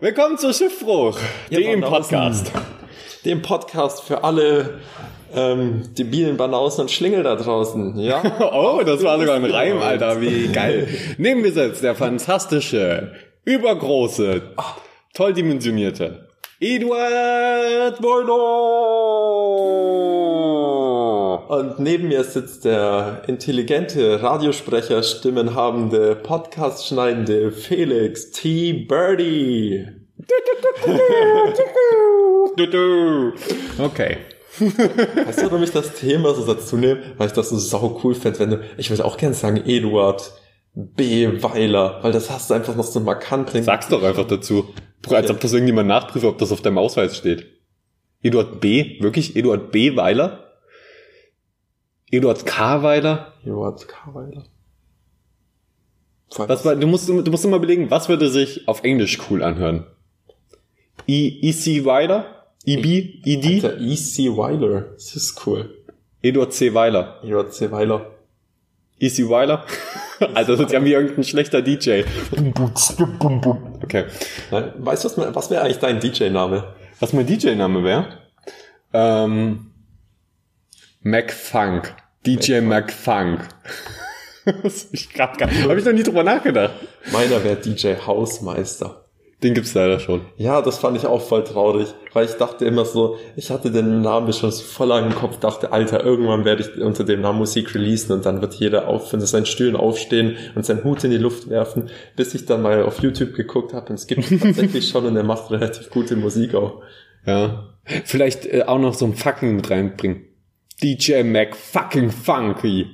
Willkommen zu Schiffbruch, dem Podcast. Dem Podcast für alle ähm, debilen Banausen und Schlingel da draußen, ja? oh, das war sogar ein Reim, Alter, wie geil. Neben mir sitzt der fantastische, übergroße, toll dimensionierte Eduard Bordeaux. Und neben mir sitzt der intelligente Radiosprecher, stimmenhabende, Podcast schneidende Felix T. Birdie. Okay. Weißt du, warum ich das Thema so dazu nehme? Weil ich das so sau cool fände, wenn du, ich würde auch gerne sagen, Eduard B. Weiler, weil das hast du einfach noch so markant drin. Sag's doch einfach dazu. Als ob das irgendjemand nachprüft, ob das auf deinem Ausweis steht. Eduard B. Wirklich? Eduard B. Weiler? Eduard K. Weiler? Eduard K. Weiler. Was war, du musst, du musst immer überlegen, was würde sich auf Englisch cool anhören? E, E.C. Weiler? EB? ED? Alter, E.C. Weiler. Das ist cool. Eduard C. Weiler. Eduard C. Weiler. E.C. Weiler? Alter, das ist ja wie irgendein schlechter DJ. Okay. Weißt du, was, was wäre eigentlich dein DJ-Name? Was mein DJ-Name wäre? Ähm, MacFunk. DJ MacFunk. das ich grad gar, hab ich noch nie drüber nachgedacht. Meiner wäre DJ Hausmeister. Den gibt's leider schon. Ja, das fand ich auch voll traurig, weil ich dachte immer so, ich hatte den Namen schon so voll lang im Kopf, dachte, Alter, irgendwann werde ich unter dem Namen Musik releasen und dann wird jeder auf von seinen Stühlen aufstehen und seinen Hut in die Luft werfen, bis ich dann mal auf YouTube geguckt habe und es gibt tatsächlich schon und er macht relativ gute Musik auch. Ja. Vielleicht äh, auch noch so ein Fucking mit reinbringen. DJ Mac fucking funky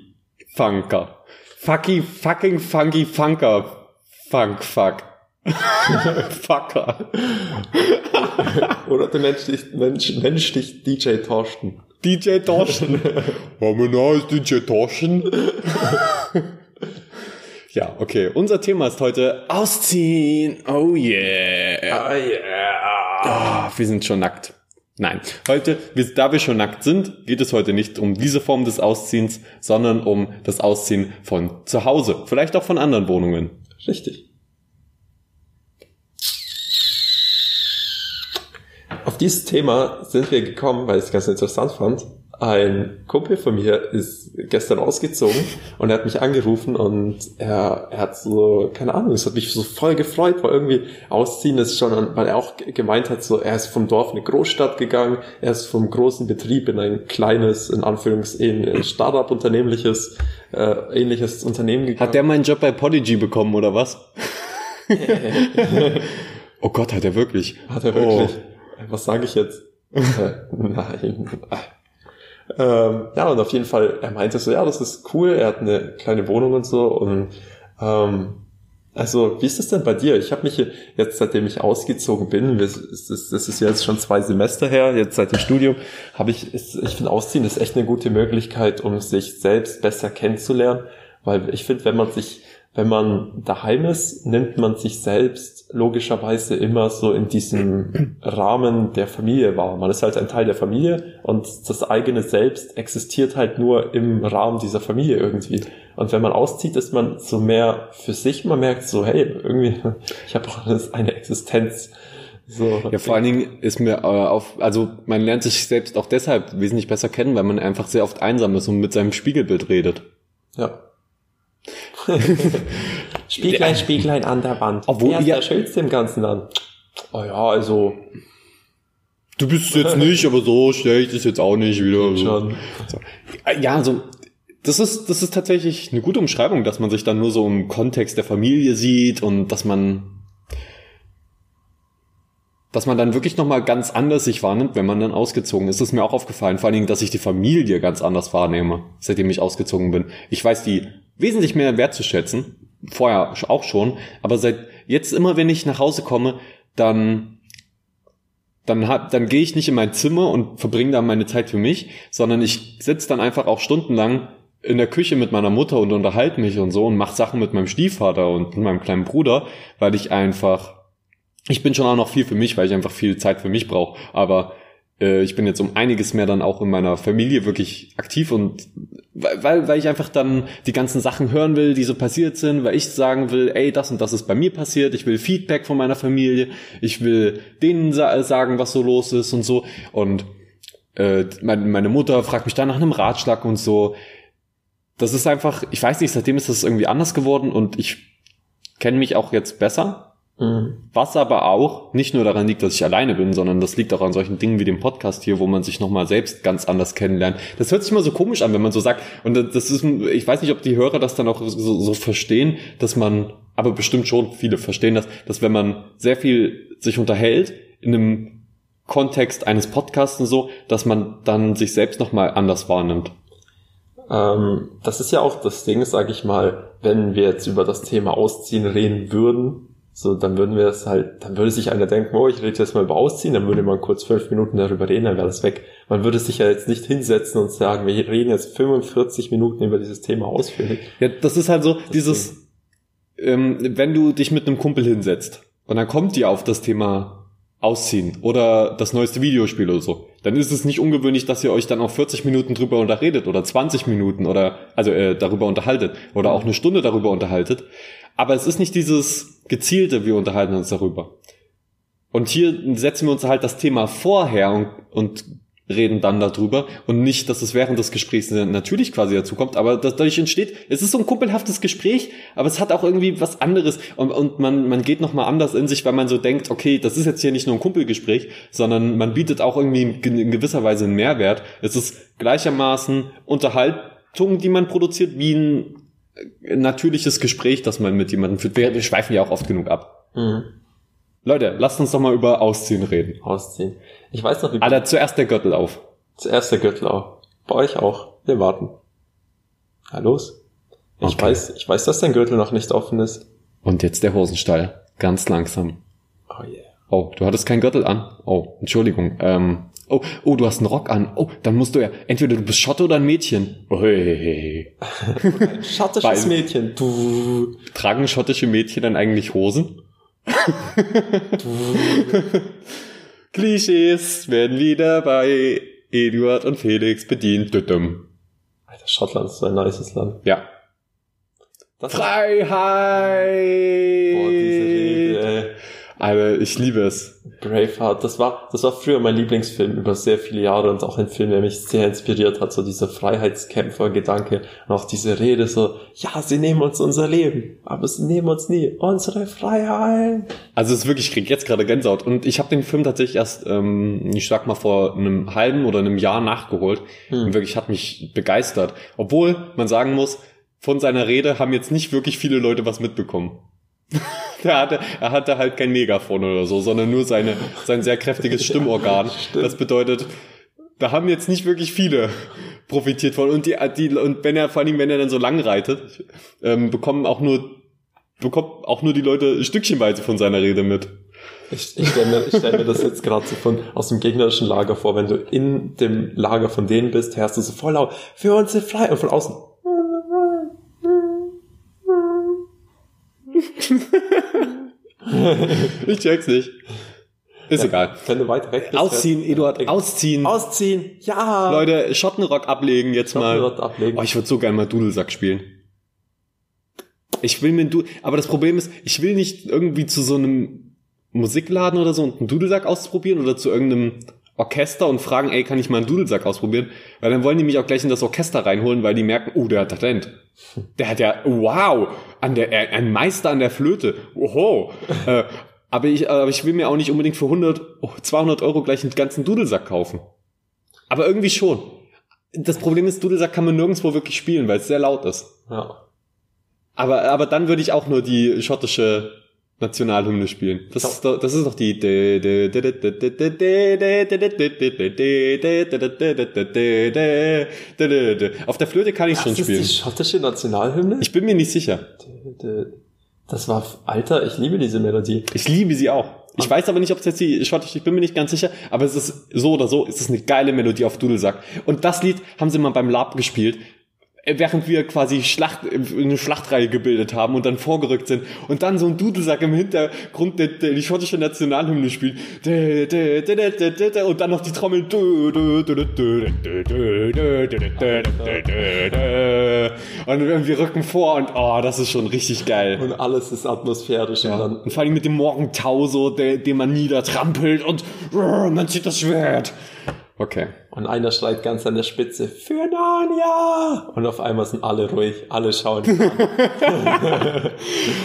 Funker. Fucky fucking funky Funker. Funk fuck. Fucker. Oder du nennst dich, nennst, nennst dich DJ Torsten. DJ Torsten. Oh, mein Name ist DJ Torsten. ja, okay. Unser Thema ist heute Ausziehen. Oh yeah. Oh yeah. Oh, wir sind schon nackt. Nein, heute, da wir schon nackt sind, geht es heute nicht um diese Form des Ausziehens, sondern um das Ausziehen von zu Hause, vielleicht auch von anderen Wohnungen. Richtig. Auf dieses Thema sind wir gekommen, weil ich es ganz interessant fand. Ein Kumpel von mir ist gestern ausgezogen und er hat mich angerufen und er, er hat so, keine Ahnung, es hat mich so voll gefreut, weil irgendwie ausziehen ist schon, weil er auch gemeint hat, so, er ist vom Dorf in eine Großstadt gegangen, er ist vom großen Betrieb in ein kleines, in Anführungszeichen, Startup-unternehmliches, äh, ähnliches Unternehmen gegangen. Hat der meinen Job bei Podigy bekommen oder was? oh Gott, hat er wirklich. Hat er wirklich. Oh. Was sage ich jetzt? nein. Ähm, ja, und auf jeden Fall, er meinte so, ja, das ist cool, er hat eine kleine Wohnung und so. Und ähm, also, wie ist das denn bei dir? Ich habe mich jetzt, seitdem ich ausgezogen bin, das ist jetzt schon zwei Semester her, jetzt seit dem Studium, habe ich, ich finde, Ausziehen ist echt eine gute Möglichkeit, um sich selbst besser kennenzulernen. Weil ich finde, wenn man sich wenn man daheim ist, nimmt man sich selbst logischerweise immer so in diesem Rahmen der Familie wahr. Man ist halt ein Teil der Familie und das eigene Selbst existiert halt nur im Rahmen dieser Familie irgendwie. Und wenn man auszieht, ist man so mehr für sich. Man merkt so, hey, irgendwie, ich habe auch eine Existenz. So. Ja, vor allen Dingen ist mir äh, auf, also man lernt sich selbst auch deshalb wesentlich besser kennen, weil man einfach sehr oft einsam ist und mit seinem Spiegelbild redet. Ja. Spieglein, Spieglein an der Wand. Obwohl Wer ist ja- der Schönste im Ganzen dann? Oh ja, also Du bist jetzt nicht, aber so schlecht ist jetzt auch nicht wieder. schon. So. Ja, also das ist, das ist tatsächlich eine gute Umschreibung, dass man sich dann nur so im Kontext der Familie sieht und dass man dass man dann wirklich nochmal ganz anders sich wahrnimmt, wenn man dann ausgezogen ist. Das ist mir auch aufgefallen. Vor allen Dingen, dass ich die Familie ganz anders wahrnehme, seitdem ich ausgezogen bin. Ich weiß die wesentlich mehr wertzuschätzen. Vorher auch schon. Aber seit jetzt immer, wenn ich nach Hause komme, dann dann, hab, dann gehe ich nicht in mein Zimmer und verbringe da meine Zeit für mich, sondern ich sitze dann einfach auch stundenlang in der Küche mit meiner Mutter und unterhalte mich und so und mache Sachen mit meinem Stiefvater und meinem kleinen Bruder, weil ich einfach ich bin schon auch noch viel für mich, weil ich einfach viel Zeit für mich brauche. Aber äh, ich bin jetzt um einiges mehr dann auch in meiner Familie wirklich aktiv und weil, weil ich einfach dann die ganzen Sachen hören will, die so passiert sind, weil ich sagen will, ey, das und das ist bei mir passiert, ich will Feedback von meiner Familie, ich will denen sa sagen, was so los ist und so. Und äh, meine Mutter fragt mich dann nach einem Ratschlag und so. Das ist einfach, ich weiß nicht, seitdem ist das irgendwie anders geworden und ich kenne mich auch jetzt besser Mhm. Was aber auch nicht nur daran liegt, dass ich alleine bin, sondern das liegt auch an solchen Dingen wie dem Podcast hier, wo man sich nochmal selbst ganz anders kennenlernt. Das hört sich immer so komisch an, wenn man so sagt, und das ist, ich weiß nicht, ob die Hörer das dann auch so, so verstehen, dass man, aber bestimmt schon viele verstehen das, dass wenn man sehr viel sich unterhält in einem Kontext eines Podcasts und so, dass man dann sich selbst nochmal anders wahrnimmt. Ähm, das ist ja auch das Ding, sage ich mal, wenn wir jetzt über das Thema Ausziehen reden würden, so, dann würden wir es halt, dann würde sich einer denken, oh, ich rede jetzt mal über Ausziehen, dann würde man kurz fünf Minuten darüber reden, dann wäre das weg. Man würde sich ja jetzt nicht hinsetzen und sagen, wir reden jetzt 45 Minuten über dieses Thema ausführlich. Ja, das ist halt so, das dieses, ähm, wenn du dich mit einem Kumpel hinsetzt und dann kommt dir auf das Thema Ausziehen oder das neueste Videospiel oder so, dann ist es nicht ungewöhnlich, dass ihr euch dann auch 40 Minuten drüber unterredet oder 20 Minuten oder also äh, darüber unterhaltet oder auch eine Stunde darüber unterhaltet. Aber es ist nicht dieses gezielte, wir unterhalten uns darüber. Und hier setzen wir uns halt das Thema vorher und, und reden dann darüber und nicht, dass es während des Gesprächs natürlich quasi dazu kommt, aber dadurch entsteht, es ist so ein kumpelhaftes Gespräch, aber es hat auch irgendwie was anderes und, und man, man geht nochmal anders in sich, weil man so denkt, okay, das ist jetzt hier nicht nur ein Kumpelgespräch, sondern man bietet auch irgendwie in gewisser Weise einen Mehrwert. Es ist gleichermaßen Unterhaltung, die man produziert, wie ein natürliches Gespräch, das man mit jemandem führt. Wir, wir schweifen ja auch oft genug ab. Mhm. Leute, lasst uns doch mal über Ausziehen reden. Ausziehen. Ich weiß noch, wie... Alter, zuerst der Gürtel auf. Zuerst der Gürtel auf. Bei euch auch. Wir warten. Na los. Ich okay. weiß, ich weiß, dass dein Gürtel noch nicht offen ist. Und jetzt der Hosenstall. Ganz langsam. Oh yeah. Oh, du hattest keinen Gürtel an. Oh, Entschuldigung. Ähm, Oh, oh, du hast einen Rock an. Oh, dann musst du ja, entweder du bist Schotte oder ein Mädchen. Oh, hey, hey, hey. ein schottisches Mädchen. Du. Tragen schottische Mädchen dann eigentlich Hosen? Klischees werden wieder bei Eduard und Felix bedient. Alter, Schottland ist so ein nices Land. Ja. Das Freiheit! Boah, diese Alter, ich liebe es. Braveheart, das war, das war früher mein Lieblingsfilm über sehr viele Jahre und auch ein Film, der mich sehr inspiriert hat, so dieser Freiheitskämpfer-Gedanke und auch diese Rede so, ja, sie nehmen uns unser Leben, aber sie nehmen uns nie unsere Freiheit. Also es ist wirklich, ich krieg jetzt gerade Gänsehaut und ich habe den Film tatsächlich erst, ähm, ich sag mal vor einem halben oder einem Jahr nachgeholt hm. und wirklich hat mich begeistert. Obwohl man sagen muss, von seiner Rede haben jetzt nicht wirklich viele Leute was mitbekommen. Der hatte, er hatte halt kein Megafon oder so, sondern nur seine, sein sehr kräftiges Stimmorgan. Ja, das bedeutet, da haben jetzt nicht wirklich viele profitiert von. Und die, die, und wenn er, vor allem wenn er dann so lang reitet, ähm, bekommen auch nur, bekommt auch nur die Leute stückchenweise von seiner Rede mit. Ich, ich stelle mir, ich stell mir das jetzt gerade so von aus dem gegnerischen Lager vor, wenn du in dem Lager von denen bist, hörst du so voll laut, für uns Fly und von außen. ich check's nicht. Ist ja, egal. Wenn du weit weg bist. Ausziehen, Eduard, ausziehen. Ausziehen, ja. Leute, Schottenrock ablegen jetzt Schottenrock mal. ablegen. Oh, ich würde so gerne mal Dudelsack spielen. Ich will mir du, aber das Problem ist, ich will nicht irgendwie zu so einem Musikladen oder so und einen Dudelsack ausprobieren oder zu irgendeinem Orchester und fragen, ey, kann ich mal einen Dudelsack ausprobieren? Weil dann wollen die mich auch gleich in das Orchester reinholen, weil die merken, oh, der hat Talent. Der hat ja, wow, an der, ein Meister an der Flöte. Oho. äh, aber ich, aber ich will mir auch nicht unbedingt für 100, 200 Euro gleich einen ganzen Dudelsack kaufen. Aber irgendwie schon. Das Problem ist, Dudelsack kann man nirgendwo wirklich spielen, weil es sehr laut ist. Ja. Aber, aber dann würde ich auch nur die schottische Nationalhymne spielen. Das ist doch, das ist doch die. Auf der Flöte kann ich schon spielen. Das ist die schottische Nationalhymne? Ich bin mir nicht sicher. Das war, Alter, ich liebe diese Melodie. Ich liebe sie auch. Ich weiß aber nicht, ob es jetzt die schottische, ich bin mir nicht ganz sicher, aber es ist so oder so, es ist eine geile Melodie auf Dudelsack. Und das Lied haben sie mal beim Lab gespielt während wir quasi Schlacht, eine Schlachtreihe gebildet haben und dann vorgerückt sind und dann so ein Dudelsack im Hintergrund der, der die schottische Nationalhymne spielt und dann noch die Trommel und wir rücken vor und oh, das ist schon richtig geil. Und alles ist atmosphärisch. Ja. Und, dann und vor allem mit dem Morgentau so, den man niedertrampelt und man zieht das Schwert. Okay. Und einer schreit ganz an der Spitze, für Narnia! Und auf einmal sind alle ruhig, alle schauen.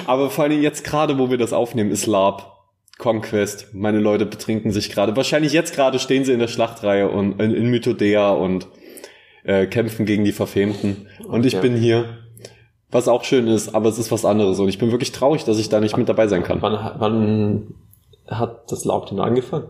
Aber vor allem jetzt gerade, wo wir das aufnehmen, ist Lab. Conquest. Meine Leute betrinken sich gerade. Wahrscheinlich jetzt gerade stehen sie in der Schlachtreihe und in, in Mythodea und äh, kämpfen gegen die Verfemten. Und ich bin hier. Was auch schön ist, aber es ist was anderes. Und ich bin wirklich traurig, dass ich da nicht mit dabei sein kann. Wann, wann hat das Laub denn angefangen?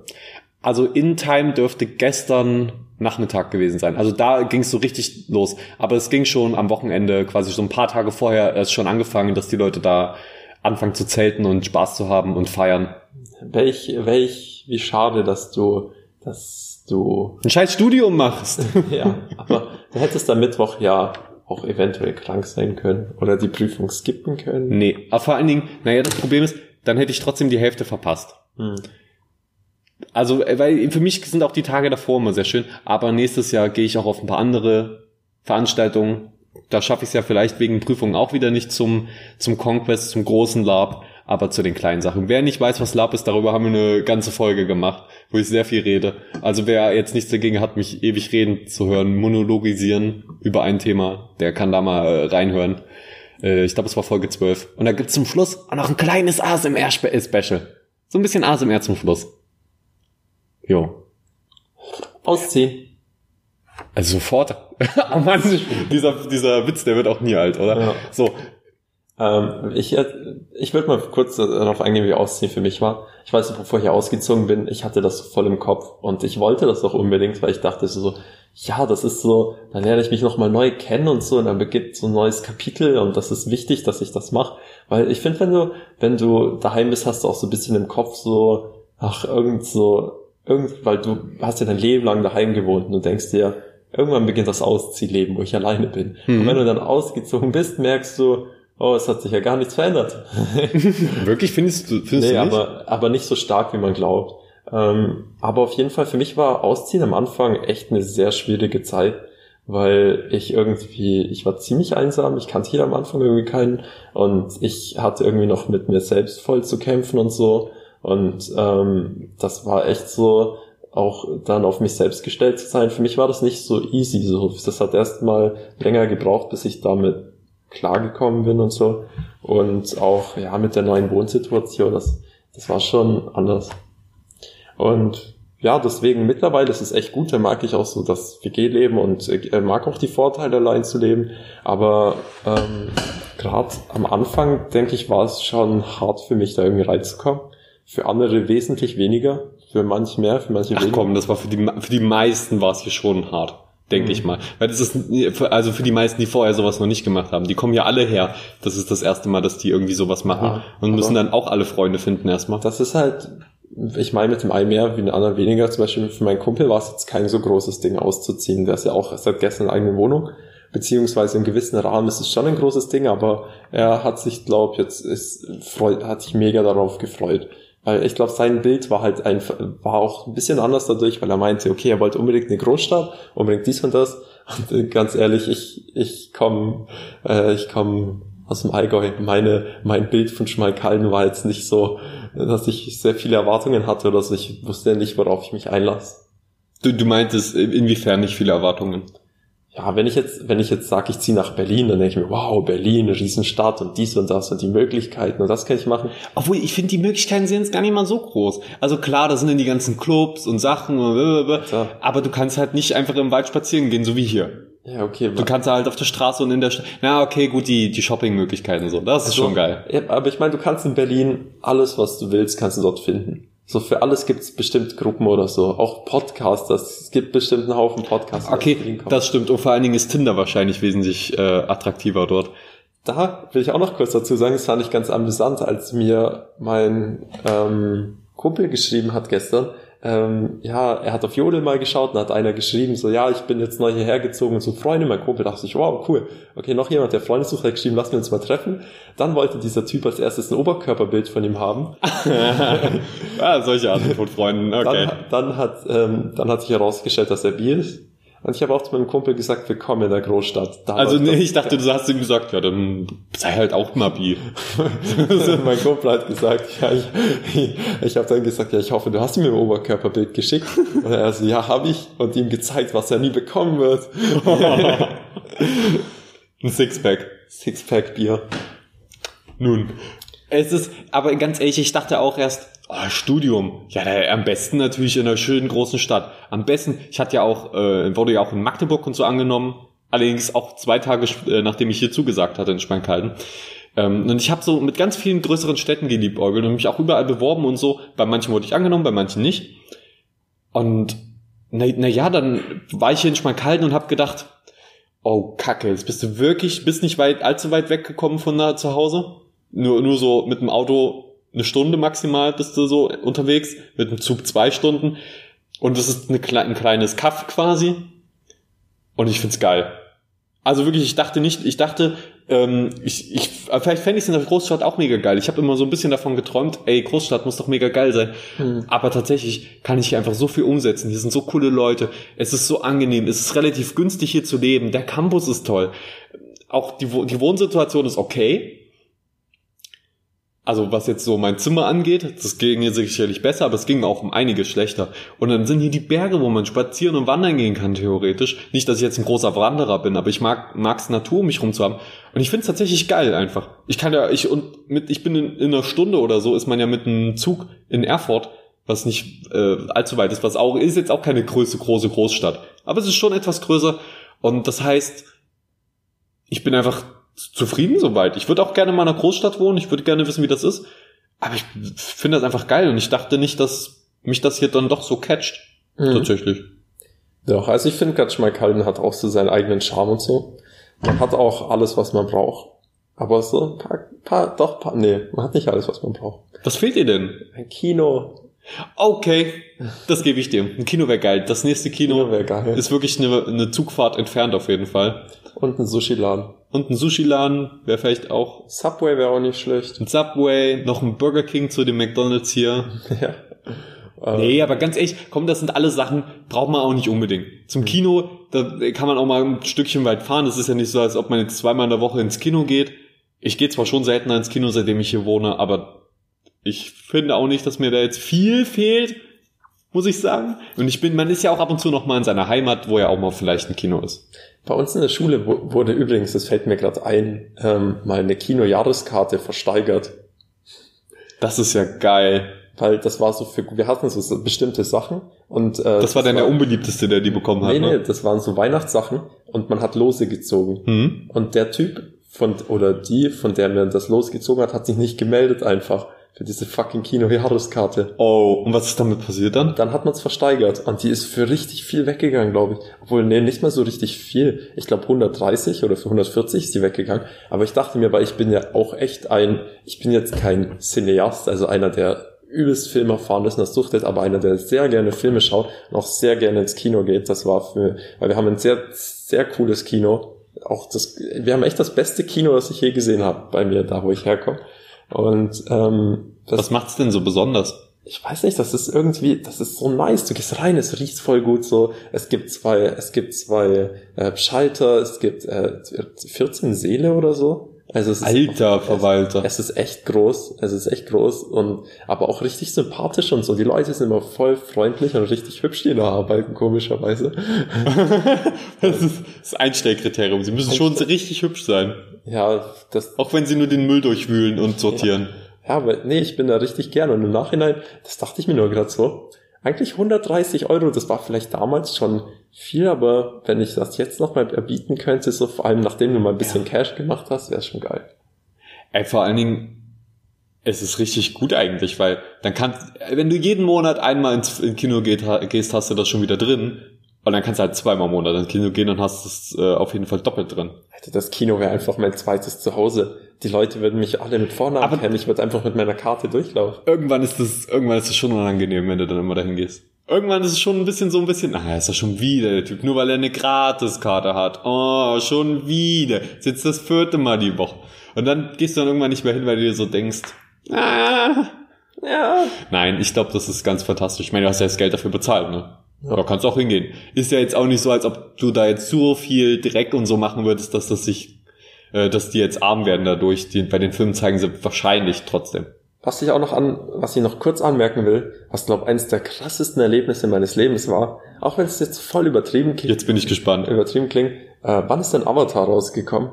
Also in Time dürfte gestern Nachmittag gewesen sein. Also da ging es so richtig los. Aber es ging schon am Wochenende, quasi so ein paar Tage vorher, erst schon angefangen, dass die Leute da anfangen zu zelten und Spaß zu haben und feiern. Welch, welch, wie schade, dass du, dass du ein scheiß Studium machst. ja, aber du hättest am Mittwoch ja auch eventuell krank sein können oder die Prüfung skippen können. Nee, aber vor allen Dingen, naja, das Problem ist, dann hätte ich trotzdem die Hälfte verpasst. Hm. Also, äh, weil für mich sind auch die Tage davor immer sehr schön, aber nächstes Jahr gehe ich auch auf ein paar andere Veranstaltungen. Da schaffe ich es ja vielleicht wegen Prüfungen auch wieder nicht zum, zum Conquest, zum großen Lab, aber zu den kleinen Sachen. Wer nicht weiß, was Lab ist, darüber haben wir eine ganze Folge gemacht, wo ich sehr viel rede. Also wer jetzt nichts dagegen hat, mich ewig reden zu hören, monologisieren über ein Thema, der kann da mal äh, reinhören. Äh, ich glaube, es war Folge 12. Und da gibt's zum Schluss auch noch ein kleines ASMR-Special. So ein bisschen ASMR zum Schluss. Jo. Ausziehen. Also sofort. oh Mann, dieser, dieser Witz, der wird auch nie alt, oder? Ja. So. Ähm, ich ich würde mal kurz darauf eingehen, wie Ausziehen für mich war. Ich weiß, bevor ich ausgezogen bin, ich hatte das voll im Kopf und ich wollte das auch unbedingt, weil ich dachte so, ja, das ist so, dann lerne ich mich nochmal neu kennen und so und dann beginnt so ein neues Kapitel und das ist wichtig, dass ich das mache. Weil ich finde, wenn du, wenn du daheim bist, hast du auch so ein bisschen im Kopf so, ach, irgend so, irgend, weil du hast ja dein Leben lang daheim gewohnt und du denkst dir, irgendwann beginnt das Ausziehleben, wo ich alleine bin. Mhm. Und wenn du dann ausgezogen bist, merkst du, oh, es hat sich ja gar nichts verändert. Wirklich findest du, findest nee, du nicht? aber, aber nicht so stark, wie man glaubt. Ähm, aber auf jeden Fall, für mich war Ausziehen am Anfang echt eine sehr schwierige Zeit, weil ich irgendwie, ich war ziemlich einsam, ich kannte hier am Anfang irgendwie keinen und ich hatte irgendwie noch mit mir selbst voll zu kämpfen und so. Und ähm, das war echt so, auch dann auf mich selbst gestellt zu sein. Für mich war das nicht so easy. So, das hat erst mal länger gebraucht, bis ich damit klargekommen bin und so. Und auch ja mit der neuen Wohnsituation, das, das war schon anders. Und ja, deswegen mittlerweile ist es echt gut. Da mag ich auch so das WG-Leben und äh, mag auch die Vorteile, allein zu leben. Aber ähm, gerade am Anfang, denke ich, war es schon hart für mich, da irgendwie reinzukommen für andere wesentlich weniger, für manche mehr, für manche Ach weniger. komm, das war für die, für die meisten war es hier schon hart, denke mhm. ich mal. Weil das ist, also für die meisten, die vorher sowas noch nicht gemacht haben, die kommen ja alle her. Das ist das erste Mal, dass die irgendwie sowas machen ja, und müssen dann auch alle Freunde finden erstmal. Das ist halt, ich meine mit dem einen mehr wie den anderen weniger. Zum Beispiel für meinen Kumpel war es jetzt kein so großes Ding auszuziehen. Der ist ja auch seit gestern eine eigene Wohnung beziehungsweise im gewissen Rahmen ist es schon ein großes Ding, aber er hat sich, glaub, jetzt ist, freut, hat sich mega darauf gefreut. Weil ich glaube, sein Bild war halt ein, war auch ein bisschen anders dadurch, weil er meinte, okay, er wollte unbedingt eine Großstadt, unbedingt dies und das. Und äh, ganz ehrlich, ich, ich komme, äh, ich komme aus dem Allgäu. Meine, mein Bild von Schmalkalden war jetzt nicht so, dass ich sehr viele Erwartungen hatte oder so. Ich wusste nicht, worauf ich mich einlasse. Du, du meintest inwiefern nicht viele Erwartungen? Ja, wenn ich jetzt, wenn ich jetzt sage, ich ziehe nach Berlin, dann denke ich mir, wow, Berlin, eine Riesenstadt und dies und das und die Möglichkeiten und das kann ich machen. Obwohl, ich finde, die Möglichkeiten sind jetzt gar nicht mal so groß. Also klar, da sind dann die ganzen Clubs und Sachen, blablabla, ja. aber du kannst halt nicht einfach im Wald spazieren gehen, so wie hier. Ja, okay. Du kannst halt auf der Straße und in der Stadt. Na, okay, gut, die, die Shopping-Möglichkeiten so. Das ist also, schon geil. Ja, aber ich meine, du kannst in Berlin alles, was du willst, kannst du dort finden. So für alles gibt es bestimmt Gruppen oder so. Auch Podcasters. Es gibt bestimmt einen Haufen Podcasts. Okay, das stimmt. Und vor allen Dingen ist Tinder wahrscheinlich wesentlich äh, attraktiver dort. Da will ich auch noch kurz dazu sagen, es fand ich ganz amüsant, als mir mein ähm, Kumpel geschrieben hat gestern. Ähm, ja, er hat auf Jodel mal geschaut und hat einer geschrieben, so, ja, ich bin jetzt neu hierher gezogen und so Freunde, mein Kumpel dachte sich, wow, cool. Okay, noch jemand, der Freunde sucht, hat geschrieben, lass wir uns mal treffen. Dann wollte dieser Typ als erstes ein Oberkörperbild von ihm haben. ja, solche Arten von Freunden, okay. Dann, dann hat, ähm, dann hat sich herausgestellt, dass er Bier ist. Und ich habe auch zu meinem Kumpel gesagt, willkommen in der Großstadt. Da also nee, ich dachte, du hast ihm gesagt, ja, dann sei halt auch mal bi. mein Kumpel hat gesagt, ja, ich, ich, ich habe dann gesagt, ja, ich hoffe, du hast ihm ein Oberkörperbild geschickt. Und er so, ja, habe ich. Und ihm gezeigt, was er nie bekommen wird. Ein Sixpack. Sixpack Bier. Nun, es ist, aber ganz ehrlich, ich dachte auch erst, Oh, Studium. Ja, am besten natürlich in einer schönen großen Stadt. Am besten, ich hatte ja auch, äh, wurde ja auch in Magdeburg und so angenommen. Allerdings auch zwei Tage, äh, nachdem ich hier zugesagt hatte in Schweinkalden. Ähm, und ich habe so mit ganz vielen größeren Städten geliebäugelt und mich auch überall beworben und so. Bei manchen wurde ich angenommen, bei manchen nicht. Und na, na ja, dann war ich hier in Schmalkalden und habe gedacht, oh Kacke, jetzt bist du wirklich, bist nicht weit, allzu weit weggekommen von da zu Hause. Nur, nur so mit dem Auto eine Stunde maximal bist du so unterwegs, mit dem Zug zwei Stunden. Und das ist eine, ein kleines Kaff quasi. Und ich find's geil. Also wirklich, ich dachte nicht, ich dachte, ähm, ich, ich, vielleicht fände ich es in der Großstadt auch mega geil. Ich habe immer so ein bisschen davon geträumt, ey, Großstadt muss doch mega geil sein. Mhm. Aber tatsächlich kann ich hier einfach so viel umsetzen. Hier sind so coole Leute. Es ist so angenehm. Es ist relativ günstig hier zu leben. Der Campus ist toll. Auch die, die Wohnsituation ist okay also was jetzt so mein Zimmer angeht, das ging mir sicherlich besser, aber es ging auch um einiges schlechter. Und dann sind hier die Berge, wo man spazieren und wandern gehen kann, theoretisch. Nicht, dass ich jetzt ein großer Wanderer bin, aber ich mag mag's Natur um mich rum zu haben. Und ich find's tatsächlich geil einfach. Ich kann ja, ich und mit, ich bin in, in einer Stunde oder so, ist man ja mit einem Zug in Erfurt, was nicht äh, allzu weit ist, was auch ist jetzt auch keine größte große Großstadt, aber es ist schon etwas größer. Und das heißt, ich bin einfach zufrieden soweit. Ich würde auch gerne mal in einer Großstadt wohnen. Ich würde gerne wissen, wie das ist. Aber ich finde das einfach geil und ich dachte nicht, dass mich das hier dann doch so catcht. Mhm. Tatsächlich. Doch, also ich finde, Gatschmaikalden hat auch so seinen eigenen Charme und so. Man hat auch alles, was man braucht. Aber so ein paar, paar doch, paar, nee, man hat nicht alles, was man braucht. Was fehlt dir denn? Ein Kino. Okay, das gebe ich dir. Ein Kino wäre geil. Das nächste Kino, Kino geil. ist wirklich eine, eine Zugfahrt entfernt auf jeden Fall. Und ein Sushi-Laden. Und ein Sushi-Laden wäre vielleicht auch. Subway wäre auch nicht schlecht. Ein Subway, noch ein Burger King zu dem McDonalds hier. ja. Nee, aber ganz ehrlich, komm, das sind alles Sachen, braucht man auch nicht unbedingt. Zum Kino, da kann man auch mal ein Stückchen weit fahren. Das ist ja nicht so, als ob man jetzt zweimal in der Woche ins Kino geht. Ich gehe zwar schon seltener ins Kino, seitdem ich hier wohne, aber ich finde auch nicht, dass mir da jetzt viel fehlt, muss ich sagen. Und ich bin, man ist ja auch ab und zu noch mal in seiner Heimat, wo ja auch mal vielleicht ein Kino ist. Bei uns in der Schule wurde übrigens, das fällt mir gerade ein, ähm, mal eine Kinojahreskarte versteigert. Das ist ja geil. Weil das war so für, wir hatten so bestimmte Sachen und äh, das, war dann der unbeliebteste, der die bekommen hat. Nee, ne? nee, das waren so Weihnachtssachen und man hat Lose gezogen. Mhm. Und der Typ von oder die, von der man das Los gezogen hat, hat sich nicht gemeldet einfach für diese fucking Kino-Jahreskarte. Oh, und was ist damit passiert dann? Dann hat man es versteigert und die ist für richtig viel weggegangen, glaube ich. Obwohl, nee, nicht mal so richtig viel. Ich glaube 130 oder für 140 ist die weggegangen. Aber ich dachte mir, weil ich bin ja auch echt ein, ich bin jetzt kein Cineast, also einer, der übelst Film erfahren ist und das suchtet, aber einer, der sehr gerne Filme schaut und auch sehr gerne ins Kino geht. Das war für, weil wir haben ein sehr, sehr cooles Kino. Auch das, wir haben echt das beste Kino, das ich je gesehen habe bei mir, da wo ich herkomme. Und ähm, das, was macht's denn so besonders? Ich weiß nicht, das ist irgendwie, das ist so nice. Du gehst rein, es riecht voll gut so. Es gibt zwei, es gibt zwei äh, Schalter, es gibt äh, 14 Seele oder so. Also es Alter ist, Verwalter. Es, es, ist echt groß, es ist echt groß und aber auch richtig sympathisch und so. Die Leute sind immer voll freundlich und richtig hübsch, die da arbeiten, komischerweise. das ist das Einstellkriterium. Sie müssen schon richtig hübsch sein. Ja, das. Auch wenn sie nur den Müll durchwühlen und sortieren. Ja, ja aber nee, ich bin da richtig gern und im Nachhinein, das dachte ich mir nur gerade so. Eigentlich 130 Euro, das war vielleicht damals schon viel, aber wenn ich das jetzt nochmal erbieten könnte, so vor allem nachdem du mal ein bisschen ja. Cash gemacht hast, wäre schon geil. Ey, vor allen Dingen, es ist richtig gut eigentlich, weil dann kannst, wenn du jeden Monat einmal ins Kino geht, gehst, hast du das schon wieder drin. Und dann kannst du halt zweimal im Monat ins Kino gehen und hast es äh, auf jeden Fall doppelt drin. Alter, das Kino wäre einfach mein zweites Zuhause. Die Leute würden mich alle mit Vornamen kennen. Ich würde einfach mit meiner Karte durchlaufen. Irgendwann ist das, irgendwann ist das schon unangenehm, wenn du dann immer dahin gehst. irgendwann ist es schon ein bisschen so ein bisschen, ah, ist er schon wieder der Typ, nur weil er eine Gratiskarte hat. Oh, schon wieder. Sitzt das vierte Mal die Woche. Und dann gehst du dann irgendwann nicht mehr hin, weil du dir so denkst, ah, ja. Nein, ich glaube, das ist ganz fantastisch. Ich meine, du hast ja das Geld dafür bezahlt, ne? Ja. Da kannst du auch hingehen. Ist ja jetzt auch nicht so, als ob du da jetzt so viel Dreck und so machen würdest, dass das sich, äh, dass die jetzt arm werden dadurch. Die, bei den Filmen zeigen sie wahrscheinlich trotzdem. Was ich auch noch an, was ich noch kurz anmerken will, was glaube eines der krassesten Erlebnisse meines Lebens war, auch wenn es jetzt voll übertrieben klingt. Jetzt bin ich gespannt. Übertrieben klingt. Äh, wann ist denn Avatar rausgekommen?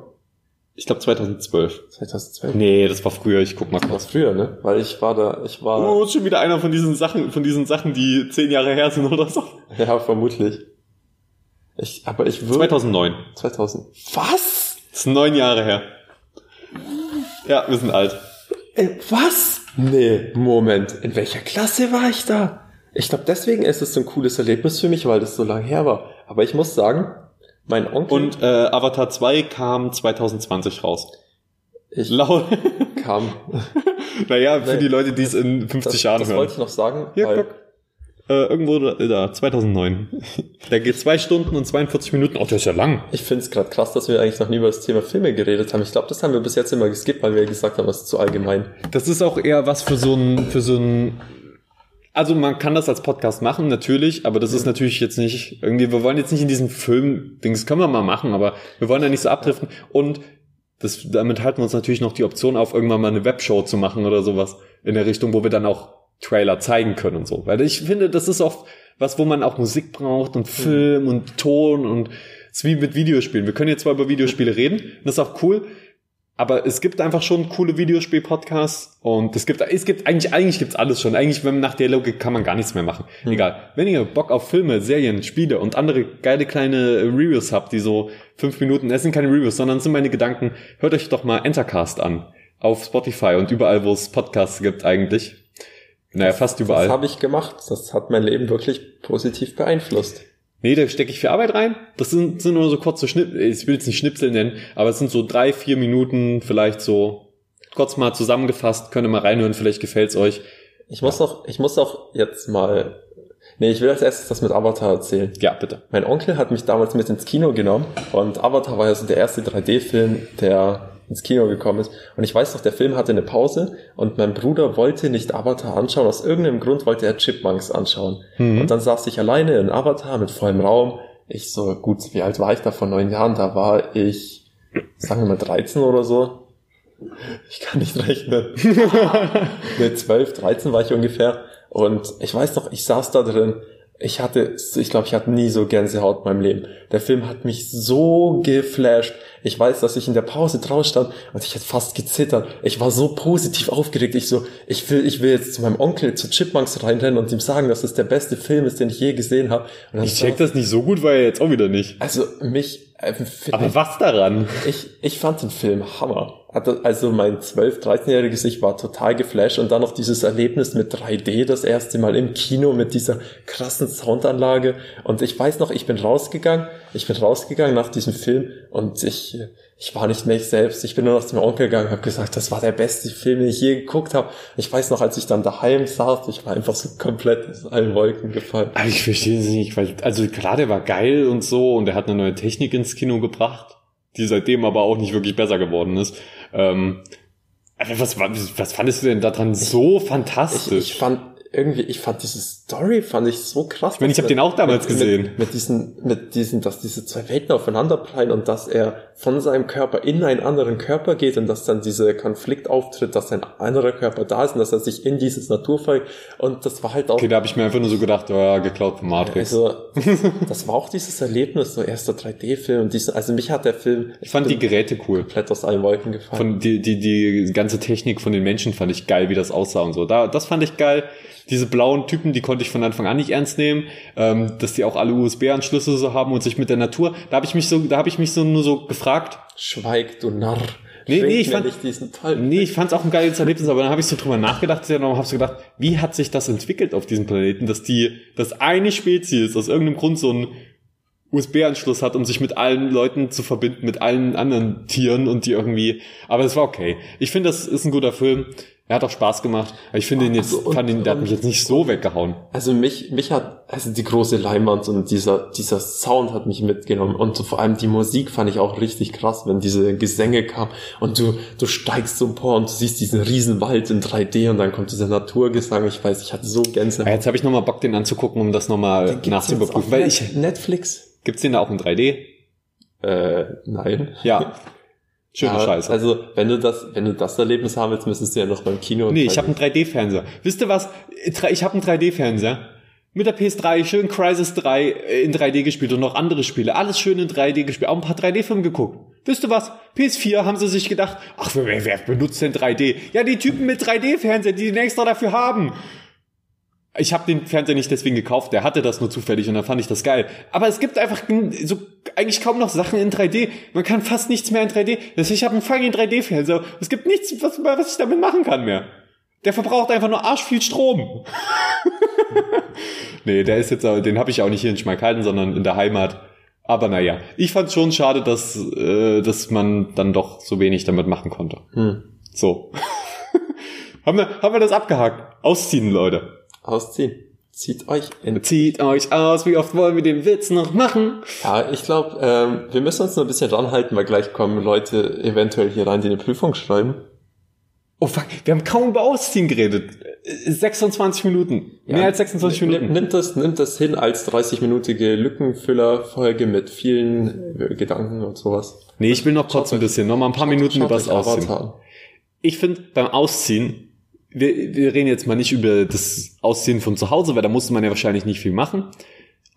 Ich glaube 2012. 2012? Nee, das war früher. Ich guck mal kurz. Das war früher, ne? Weil ich war da, ich war. Oh, schon wieder einer von diesen Sachen, von diesen Sachen, die zehn Jahre her sind oder so. Ja, vermutlich. Ich, aber ich würde. 2009. 2000. Was? Das ist neun Jahre her. Ja, wir sind alt. Ey, was? Nee, Moment. In welcher Klasse war ich da? Ich glaube, deswegen ist es so ein cooles Erlebnis für mich, weil das so lange her war. Aber ich muss sagen, mein Onkel. Und äh, Avatar 2 kam 2020 raus. Ich Laut. kam. naja, für nee, die Leute, die es in 50 das, Jahren das hören. Das wollte ich noch sagen. Ja, weil, guck. Äh, irgendwo da, 2009. Der geht zwei Stunden und 42 Minuten. Oh, der ist ja lang. Ich finde es gerade krass, dass wir eigentlich noch nie über das Thema Filme geredet haben. Ich glaube, das haben wir bis jetzt immer geskippt, weil wir gesagt haben, das ist zu allgemein. Das ist auch eher was für so ein, für so ein also man kann das als Podcast machen, natürlich, aber das ist natürlich jetzt nicht, irgendwie, wir wollen jetzt nicht in diesem Film-Dings, können wir mal machen, aber wir wollen da nicht so abdriften. Und das, damit halten wir uns natürlich noch die Option auf, irgendwann mal eine Webshow zu machen oder sowas in der Richtung, wo wir dann auch Trailer zeigen können und so. Weil ich finde, das ist oft was, wo man auch Musik braucht und Film und Ton und es ist wie mit Videospielen. Wir können jetzt zwar über Videospiele reden, das ist auch cool, aber es gibt einfach schon coole Videospiel-Podcasts und es gibt, es gibt eigentlich, eigentlich gibt's alles schon. Eigentlich, wenn man nach der Logik kann man gar nichts mehr machen. Mhm. Egal. Wenn ihr Bock auf Filme, Serien, Spiele und andere geile kleine Reviews habt, die so fünf Minuten, es sind keine Reviews, sondern sind meine Gedanken, hört euch doch mal Entercast an. Auf Spotify und überall, wo es Podcasts gibt eigentlich. Naja, fast überall. Das habe ich gemacht. Das hat mein Leben wirklich positiv beeinflusst. Nee, da stecke ich viel Arbeit rein. Das sind, sind nur so kurze Schnipsel, ich will es nicht Schnipsel nennen, aber es sind so drei, vier Minuten vielleicht so kurz mal zusammengefasst, könnt ihr mal reinhören, vielleicht gefällt's euch. Ich muss ja. ich muss auch jetzt mal, nee, ich will als erstes das mit Avatar erzählen. Ja, bitte. Mein Onkel hat mich damals mit ins Kino genommen und Avatar war ja so der erste 3D-Film, der ins Kino gekommen ist. Und ich weiß noch, der Film hatte eine Pause und mein Bruder wollte nicht Avatar anschauen. Aus irgendeinem Grund wollte er Chipmunks anschauen. Mhm. Und dann saß ich alleine in Avatar mit vollem Raum. Ich so, gut, wie alt war ich da vor neun Jahren? Da war ich, sagen wir mal 13 oder so. Ich kann nicht rechnen. mit 12, 13 war ich ungefähr. Und ich weiß noch, ich saß da drin ich hatte, ich glaube, ich hatte nie so Gänsehaut in meinem Leben. Der Film hat mich so geflasht. Ich weiß, dass ich in der Pause draußen stand und ich hätte fast gezittert. Ich war so positiv aufgeregt. Ich so, ich will, ich will jetzt zu meinem Onkel zu Chipmunks reinrennen und ihm sagen, dass es der beste Film ist, den ich je gesehen habe. ich check das nicht so gut, weil er jetzt auch wieder nicht. Also mich. Äh, Aber was daran? Ich, ich fand den Film Hammer hatte also mein 12-, 13-jähriges Ich war total geflasht und dann noch dieses Erlebnis mit 3D das erste Mal im Kino mit dieser krassen Soundanlage und ich weiß noch, ich bin rausgegangen, ich bin rausgegangen nach diesem Film und ich ich war nicht mehr ich selbst, ich bin nur noch zu meinem Onkel gegangen, habe gesagt, das war der beste Film, den ich je geguckt habe. Ich weiß noch, als ich dann daheim saß, ich war einfach so komplett aus allen Wolken gefallen. Aber ich verstehe es nicht, weil also klar, der war geil und so und er hat eine neue Technik ins Kino gebracht, die seitdem aber auch nicht wirklich besser geworden ist. Ähm, was, was, fandest du denn daran so fantastisch? Ich, ich fand irgendwie, ich fand diese Story, fand ich so krass. Ich meine, ich habe den auch damals mit, gesehen. Mit, mit, diesen, mit diesen, dass diese zwei Welten aufeinander prallen und dass er von seinem Körper in einen anderen Körper geht und dass dann dieser Konflikt auftritt, dass ein anderer Körper da ist und dass er sich in dieses Naturfall und das war halt auch. Okay, da habe ich mir einfach nur so gedacht, oh ja, geklaut von Matrix. Also, das war auch dieses Erlebnis, so erster 3D-Film und diesen, also mich hat der Film. Ich fand die Geräte cool. Komplett aus allen Wolken gefallen. Von die, die, die ganze Technik von den Menschen fand ich geil, wie das aussah und so. Da, das fand ich geil diese blauen Typen, die konnte ich von Anfang an nicht ernst nehmen, ähm, dass die auch alle USB-Anschlüsse so haben und sich mit der Natur. Da habe ich mich so, da habe ich mich so nur so gefragt. Schweig, du Narr. Nee, nee, ich fand, nee, ich fand's auch ein geiles Erlebnis, aber dann habe ich so drüber nachgedacht und habe so gedacht, wie hat sich das entwickelt auf diesem Planeten, dass die, dass eine Spezies aus irgendeinem Grund so einen USB-Anschluss hat, um sich mit allen Leuten zu verbinden, mit allen anderen Tieren und die irgendwie, aber es war okay. Ich finde, das ist ein guter Film Er hat auch Spaß gemacht. Aber ich finde ihn jetzt, Also, und- fand ihn, der hat mich jetzt nicht so weggehauen. Also mich, mich hat, also die große Leinwand und dieser, dieser Sound hat mich mitgenommen und so vor allem die Musik fand ich auch richtig krass, wenn diese Gesänge kamen und du, du steigst so empor und du siehst diesen riesen Wald in 3D und dann kommt dieser Naturgesang. Ich weiß, ich hatte so Gänsehaut. Ja, jetzt habe ich nochmal Bock, den anzugucken, um das nochmal nachzuüberprüfen. Weil ich, Netflix? gibt's den da auch in 3D? Äh, nein. Ja. Schöne Ja, Scheiße. Also, wenn du das, wenn du das Erlebnis haben willst, müsstest du ja noch beim Kino. nee, ich habe einen 3D-Fernseher. Wisst ihr was? Ich habe einen 3D-Fernseher. Mit der PS3 schön Crisis 3 in 3D gespielt und noch andere Spiele. Alles schön in 3D gespielt. Auch ein paar 3D-Filme geguckt. Wisst ihr was? PS4 haben sie sich gedacht, ach, wer, wer benutzt denn 3D? Ja, die Typen mit 3D-Fernseher, die den extra dafür haben. Ich habe den Fernseher nicht deswegen gekauft, der hatte das nur zufällig und dann fand ich das geil. Aber es gibt einfach so eigentlich kaum noch Sachen in 3D. Man kann fast nichts mehr in 3D. Also ich habe einen fucking 3D-Fernseher. Es gibt nichts, was, was ich damit machen kann mehr. Der verbraucht einfach nur arsch viel Strom. nee, der ist jetzt, den habe ich auch nicht hier in Schmalkalden, sondern in der Heimat. Aber naja, ich fand schon schade, dass, äh, dass man dann doch so wenig damit machen konnte. Hm. So. haben, wir, haben wir das abgehakt? Ausziehen, Leute. Ausziehen. Zieht euch in. Zieht euch aus, wie oft wollen wir den Witz noch machen? Ja, ich glaube, ähm, wir müssen uns noch ein bisschen ranhalten, weil gleich kommen Leute eventuell hier rein, die eine Prüfung schreiben. Oh fuck, wir haben kaum über Ausziehen geredet. Äh, 26 Minuten. Mehr als 26 Nimm- Minuten. Nimmt das, nimmt das hin als 30-minütige Lückenfüller-Folge mit vielen äh, Gedanken und sowas. Nee, ich will noch kurz ein bisschen, noch mal ein paar Minuten über das Ausziehen. Ich finde, beim Ausziehen, wir, wir reden jetzt mal nicht über das Ausziehen von zu Hause, weil da musste man ja wahrscheinlich nicht viel machen.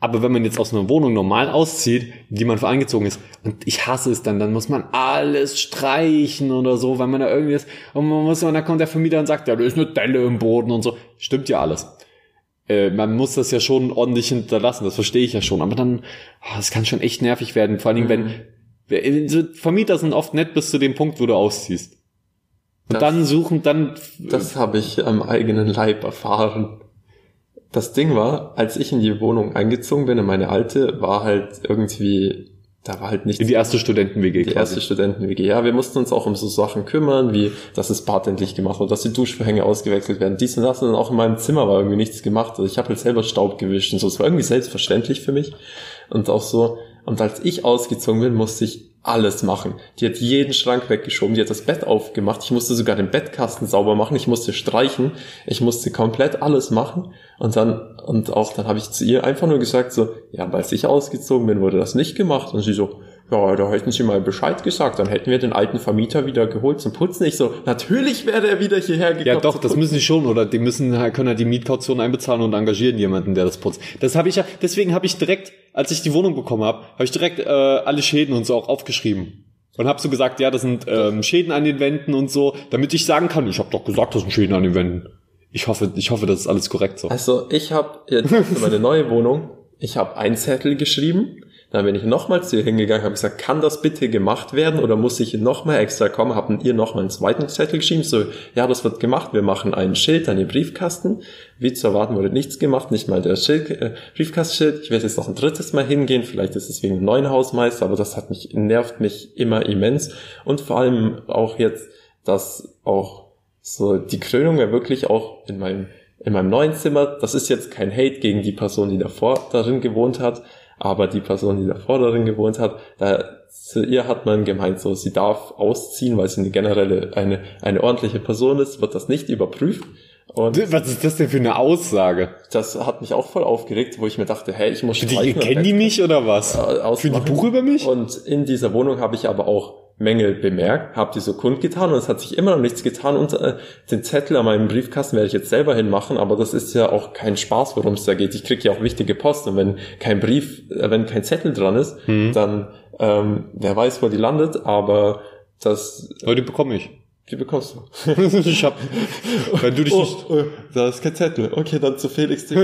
Aber wenn man jetzt aus einer Wohnung normal auszieht, die man vorangezogen ist, und ich hasse es dann, dann muss man alles streichen oder so, weil man da irgendwie ist, und man muss, und dann kommt der Vermieter und sagt, ja, da ist eine Delle im Boden und so. Stimmt ja alles. Äh, man muss das ja schon ordentlich hinterlassen, das verstehe ich ja schon, aber dann, ah, das kann schon echt nervig werden, vor allen Dingen, wenn, so Vermieter sind oft nett bis zu dem Punkt, wo du ausziehst. Und Das- dann suchen, dann, Das habe ich am eigenen Leib erfahren. Das Ding war, als ich in die Wohnung eingezogen bin, in meine alte, war halt irgendwie, da war halt nichts in die erste Studenten-WG die erste Studenten-WG. Ja, wir mussten uns auch um so Sachen kümmern, wie, dass das Bad endlich gemacht wird, dass die Duschvorhänge ausgewechselt werden. Dies und das und auch in meinem Zimmer war irgendwie nichts gemacht. Also ich habe halt selber Staub gewischt und so. Es war irgendwie selbstverständlich für mich. Und auch so, und als ich ausgezogen bin, musste ich alles machen. Die hat jeden Schrank weggeschoben, die hat das Bett aufgemacht, ich musste sogar den Bettkasten sauber machen, ich musste streichen, ich musste komplett alles machen. Und dann, und auch dann habe ich zu ihr einfach nur gesagt so, ja, als ich ausgezogen bin, wurde das nicht gemacht. Und sie so, ja, da hätten sie mal Bescheid gesagt, dann hätten wir den alten Vermieter wieder geholt zum Putzen. Ich so, natürlich wäre er wieder hierher gekommen. Ja, doch, das müssen sie schon, oder die müssen, können halt die Mietkaution einbezahlen und engagieren jemanden, der das putzt. Das habe ich ja, deswegen habe ich direkt, als ich die Wohnung bekommen habe, habe ich direkt äh, alle Schäden und so auch aufgeschrieben. Und habe so gesagt, ja, das sind ähm, Schäden an den Wänden und so, damit ich sagen kann, ich habe doch gesagt, das sind Schäden an den Wänden. Ich hoffe, ich hoffe, das ist alles korrekt so. Also ich habe jetzt für meine neue Wohnung, ich habe einen Zettel geschrieben, dann bin ich nochmal zu ihr hingegangen, habe gesagt, kann das bitte gemacht werden oder muss ich nochmal extra kommen? Haben ihr nochmal einen zweiten Zettel geschrieben, so, ja, das wird gemacht, wir machen ein Schild an den Briefkasten. Wie zu erwarten wurde nichts gemacht, nicht mal der Schild, äh, Briefkastenschild. Ich werde jetzt noch ein drittes Mal hingehen, vielleicht ist es wegen dem neuen Hausmeister, aber das hat mich, nervt mich immer immens. Und vor allem auch jetzt, dass auch so die Krönung ja wirklich auch in meinem in meinem neuen Zimmer, das ist jetzt kein Hate gegen die Person, die davor darin gewohnt hat, aber die Person, die davor darin gewohnt hat, da, zu ihr hat man gemeint, so, sie darf ausziehen, weil sie eine generelle, eine, eine ordentliche Person ist, wird das nicht überprüft. Und Was ist das denn für eine Aussage? das hat mich auch voll aufgeregt, wo ich mir dachte, hey, ich muss Die, kennen die mich oder was? äh, Für die. Buch über mich? Und in dieser Wohnung habe ich aber auch Mängel bemerkt, habe die so kundgetan und es hat sich immer noch nichts getan und äh, den Zettel an meinem Briefkasten werde ich jetzt selber hinmachen, aber das ist ja auch kein Spaß, worum es da geht. Ich kriege ja auch wichtige Post und wenn kein Brief, äh, wenn kein Zettel dran ist, Hm. dann ähm, wer weiß, wo die landet, aber das, Aber die bekomme ich. die bekommst du. ich hab, wenn du dich Oh, nicht, oh, da ist kein Zettel. Okay, dann zu Felix.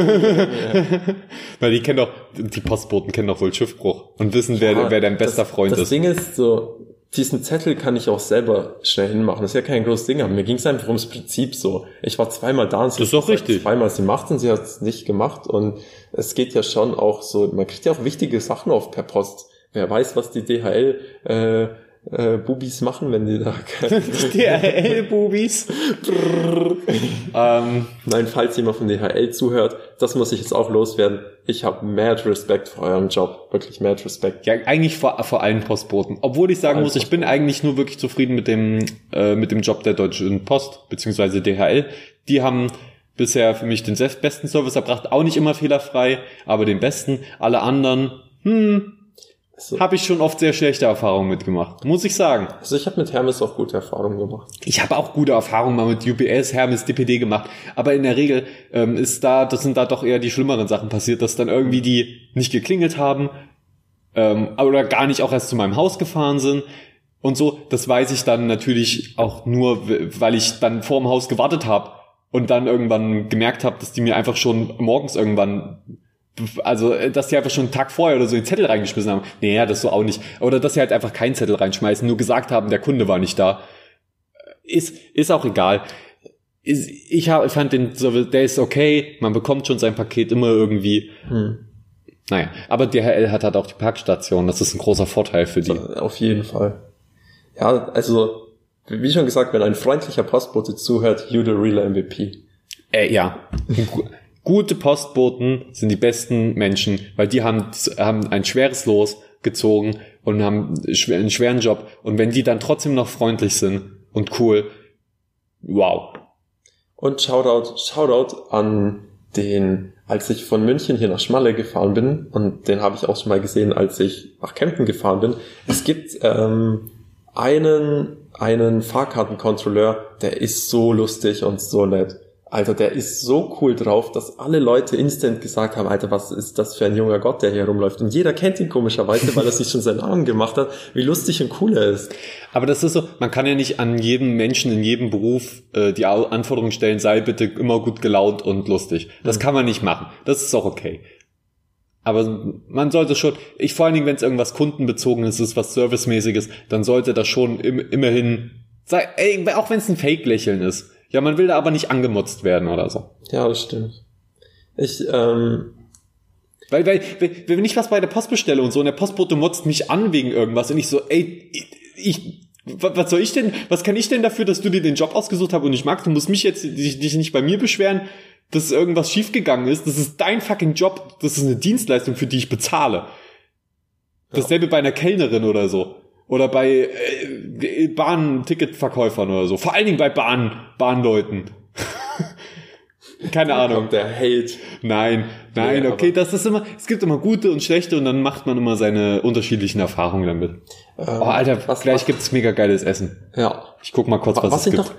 weil die kennen doch, die Postboten kennen doch wohl Schiffbruch und wissen, wer, wer dein bester das, Freund das ist. Ding ist so, diesen Zettel kann ich auch selber schnell hinmachen. Das ist ja kein großes Ding, aber mir ging es einfach ums Prinzip so. Ich war zweimal da und sie Das ist gesagt, richtig. Zweimal sie macht und sie hat es nicht gemacht und es geht ja schon auch so, man kriegt ja auch wichtige Sachen oft per Post. Wer weiß, was die DHL äh, äh, Bubis machen, wenn die da DHL-Bubis. ähm, Nein, falls jemand von DHL zuhört, das muss ich jetzt auch loswerden. Ich habe mad Respekt vor eurem Job. Wirklich mad Respekt. ja, eigentlich vor, vor allen Postboten. Obwohl ich sagen muss, ich bin eigentlich nur wirklich zufrieden mit dem, äh, mit dem Job der Deutschen Post, beziehungsweise DHL. Die haben bisher für mich den selbst- besten Service erbracht. Auch nicht immer fehlerfrei, aber den besten. Alle anderen, hm, Also, habe ich schon oft sehr schlechte Erfahrungen mitgemacht. Muss ich sagen. also ich habe mit Hermes auch gute Erfahrungen gemacht. Ich habe auch gute Erfahrungen mal mit UPS, Hermes, DPD gemacht, aber in der Regel ähm, ist da, das sind da doch eher die schlimmeren Sachen passiert, dass dann irgendwie die nicht geklingelt haben ähm, oder gar nicht auch erst zu meinem Haus gefahren sind und so. Das weiß ich dann natürlich auch nur, weil ich dann vorm Haus gewartet habe und dann irgendwann gemerkt habe, dass die mir einfach schon morgens irgendwann also, äh, dass die einfach schon einen Tag vorher oder so den Zettel reingeschmissen haben. Nee, ja, das so auch nicht. Oder dass sie halt einfach keinen Zettel reinschmeißen, nur gesagt haben, der Kunde war nicht da. Ist, ist auch egal. Ist, ich hab, fand den der ist okay, man bekommt schon sein Paket immer irgendwie. Hm. Naja, aber DHL hat halt auch die Parkstation, das ist ein großer Vorteil für die. Auf jeden Fall. Ja, also, wie schon gesagt, wenn ein freundlicher Postbote zuhört, you the real MVP. Äh, ja. Gu- Gute Postboten sind die besten Menschen, weil die haben, haben ein schweres Los gezogen und haben einen schweren Job. Und wenn die dann trotzdem noch freundlich sind und cool, wow. Und Shoutout, Shoutout an den, als ich von München hier nach Schmalle gefahren bin, und den habe ich auch schon mal gesehen, als ich nach Kempten gefahren bin. Es gibt ähm, einen, einen Fahrkartenkontrolleur, der ist so lustig und so nett. Alter, der ist so cool drauf, dass alle Leute instant gesagt haben, Alter, was ist das für ein junger Gott, der hier rumläuft? Und jeder kennt ihn komischerweise, weil er sich schon seinen Namen gemacht hat, wie lustig und cool er ist. Aber das ist so, man kann ja nicht an jedem Menschen in jedem Beruf äh, die Anforderung stellen, sei bitte immer gut gelaunt und lustig. Das kann man nicht machen. Das ist auch okay. Aber man sollte schon, ich vor allen Dingen, wenn es irgendwas kundenbezogenes ist, was servicemäßiges, dann sollte das schon im, immerhin, sei, ey, auch wenn es ein Fake-Lächeln ist. Ja, man will da aber nicht angemotzt werden oder so. Ja, das stimmt. Ich, ähm, Weil, weil, wenn ich was bei der Post bestelle und so und der Postbote motzt mich an wegen irgendwas und ich so, ey, ich, ich wa- was soll ich denn, was kann ich denn dafür, dass du dir den Job ausgesucht hast und ich mag, du musst mich jetzt dich, dich nicht bei mir beschweren, dass irgendwas schiefgegangen ist. Das ist dein fucking Job, das ist eine Dienstleistung, für die ich bezahle. Dasselbe bei einer Kellnerin oder so. Oder bei äh, Bahnticketverkäufern oder so. Vor allen Dingen bei Bahn, Bahnleuten. Keine Ahnung. kommt der Hate. Nein, nein, Nee, okay, das ist immer, es gibt immer gute und schlechte und dann macht man immer seine unterschiedlichen Erfahrungen damit. Ähm, Oh, Alter, was, gleich was, gibt's mega geiles Essen. Ja. Ich guck mal kurz, was, Was, es ich gibt. noch,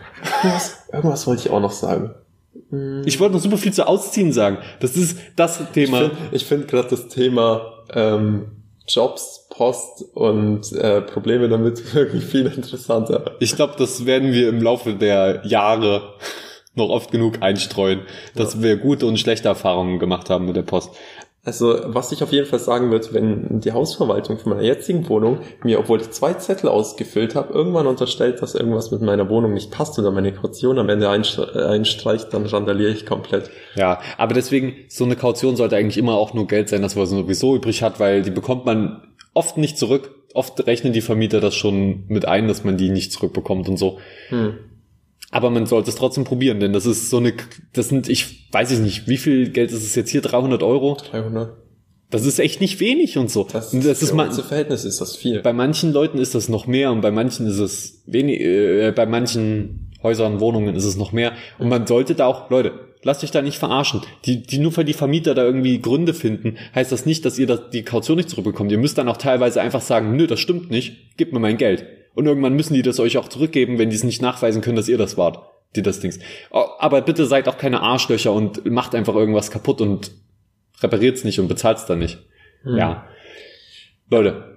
irgendwas, irgendwas wollte ich auch noch sagen. Ich wollte noch super viel zu Ausziehen sagen. Das ist das Ich Thema. finde ich find gerade das Thema ähm, Jobs, Post und äh, Probleme damit wirklich viel interessanter. Ich glaube, das werden wir im Laufe der Jahre noch oft genug einstreuen, dass wir gute und schlechte Erfahrungen gemacht haben mit der Post. Also, was ich auf jeden Fall sagen würde, wenn die Hausverwaltung von meiner jetzigen Wohnung mir, obwohl ich zwei Zettel ausgefüllt habe, irgendwann unterstellt, dass irgendwas mit meiner Wohnung nicht passt oder meine Kaution am Ende äh, einstreicht, dann randaliere ich komplett. Ja, aber deswegen, so eine Kaution sollte eigentlich immer auch nur Geld sein, das man sowieso übrig hat, weil die bekommt man oft nicht zurück. Oft rechnen die Vermieter das schon mit ein, dass man die nicht zurückbekommt und so. Hm. Aber man sollte es trotzdem probieren, denn das ist so eine, das sind, ich weiß ich nicht, wie viel Geld ist es jetzt hier? 300 Euro? 300. Das ist echt nicht wenig und so. Das, und das ist man, Verhältnis ist das viel. bei manchen Leuten ist das noch mehr und bei manchen ist es wenig, äh, bei manchen Häusern, Wohnungen ist es noch mehr. Und man sollte da auch, Leute, lasst euch da nicht verarschen. Die, die nur weil die Vermieter da irgendwie Gründe finden, heißt das nicht, dass ihr das, die Kaution nicht zurückbekommt. Ihr müsst dann auch teilweise einfach sagen, nö, das stimmt nicht, gebt mir mein Geld. Und irgendwann müssen die das euch auch zurückgeben, wenn die es nicht nachweisen können, dass ihr das wart, die das Dings. Oh, Aber bitte seid auch keine Arschlöcher und macht einfach irgendwas kaputt und repariert's nicht und bezahlt's dann nicht. Hm. Ja. Leute,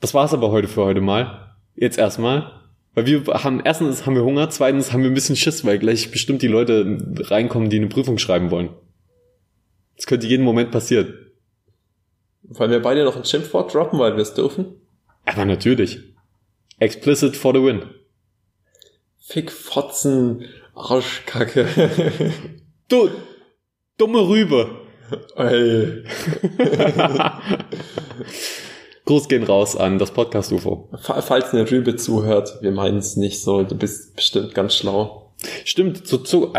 das war's aber heute für heute mal. Jetzt erstmal. Weil wir haben, erstens haben wir Hunger, zweitens haben wir ein bisschen Schiss, weil gleich bestimmt die Leute reinkommen, die eine Prüfung schreiben wollen. Das könnte jeden Moment passieren. Wollen wir beide noch ein Schimpfwort droppen, weil wir es dürfen? Aber natürlich. Explicit for the win. Fick, Fotzen, Arschkacke. Du, dumme Rübe. Ey. Gruß gehen raus an das Podcast UFO. Falls eine Rübe zuhört, wir meinen es nicht so, du bist bestimmt ganz schlau. Stimmt, zu, zu,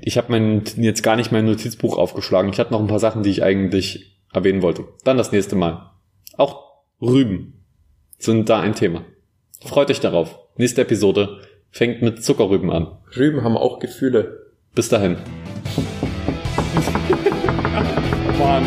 ich habe mein, jetzt gar nicht mein Notizbuch aufgeschlagen. Ich hatte noch ein paar Sachen, die ich eigentlich erwähnen wollte. Dann das nächste Mal. Auch Rüben sind da ein Thema. Freut euch darauf. Nächste Episode fängt mit Zuckerrüben an. Rüben haben auch Gefühle. Bis dahin. Mann.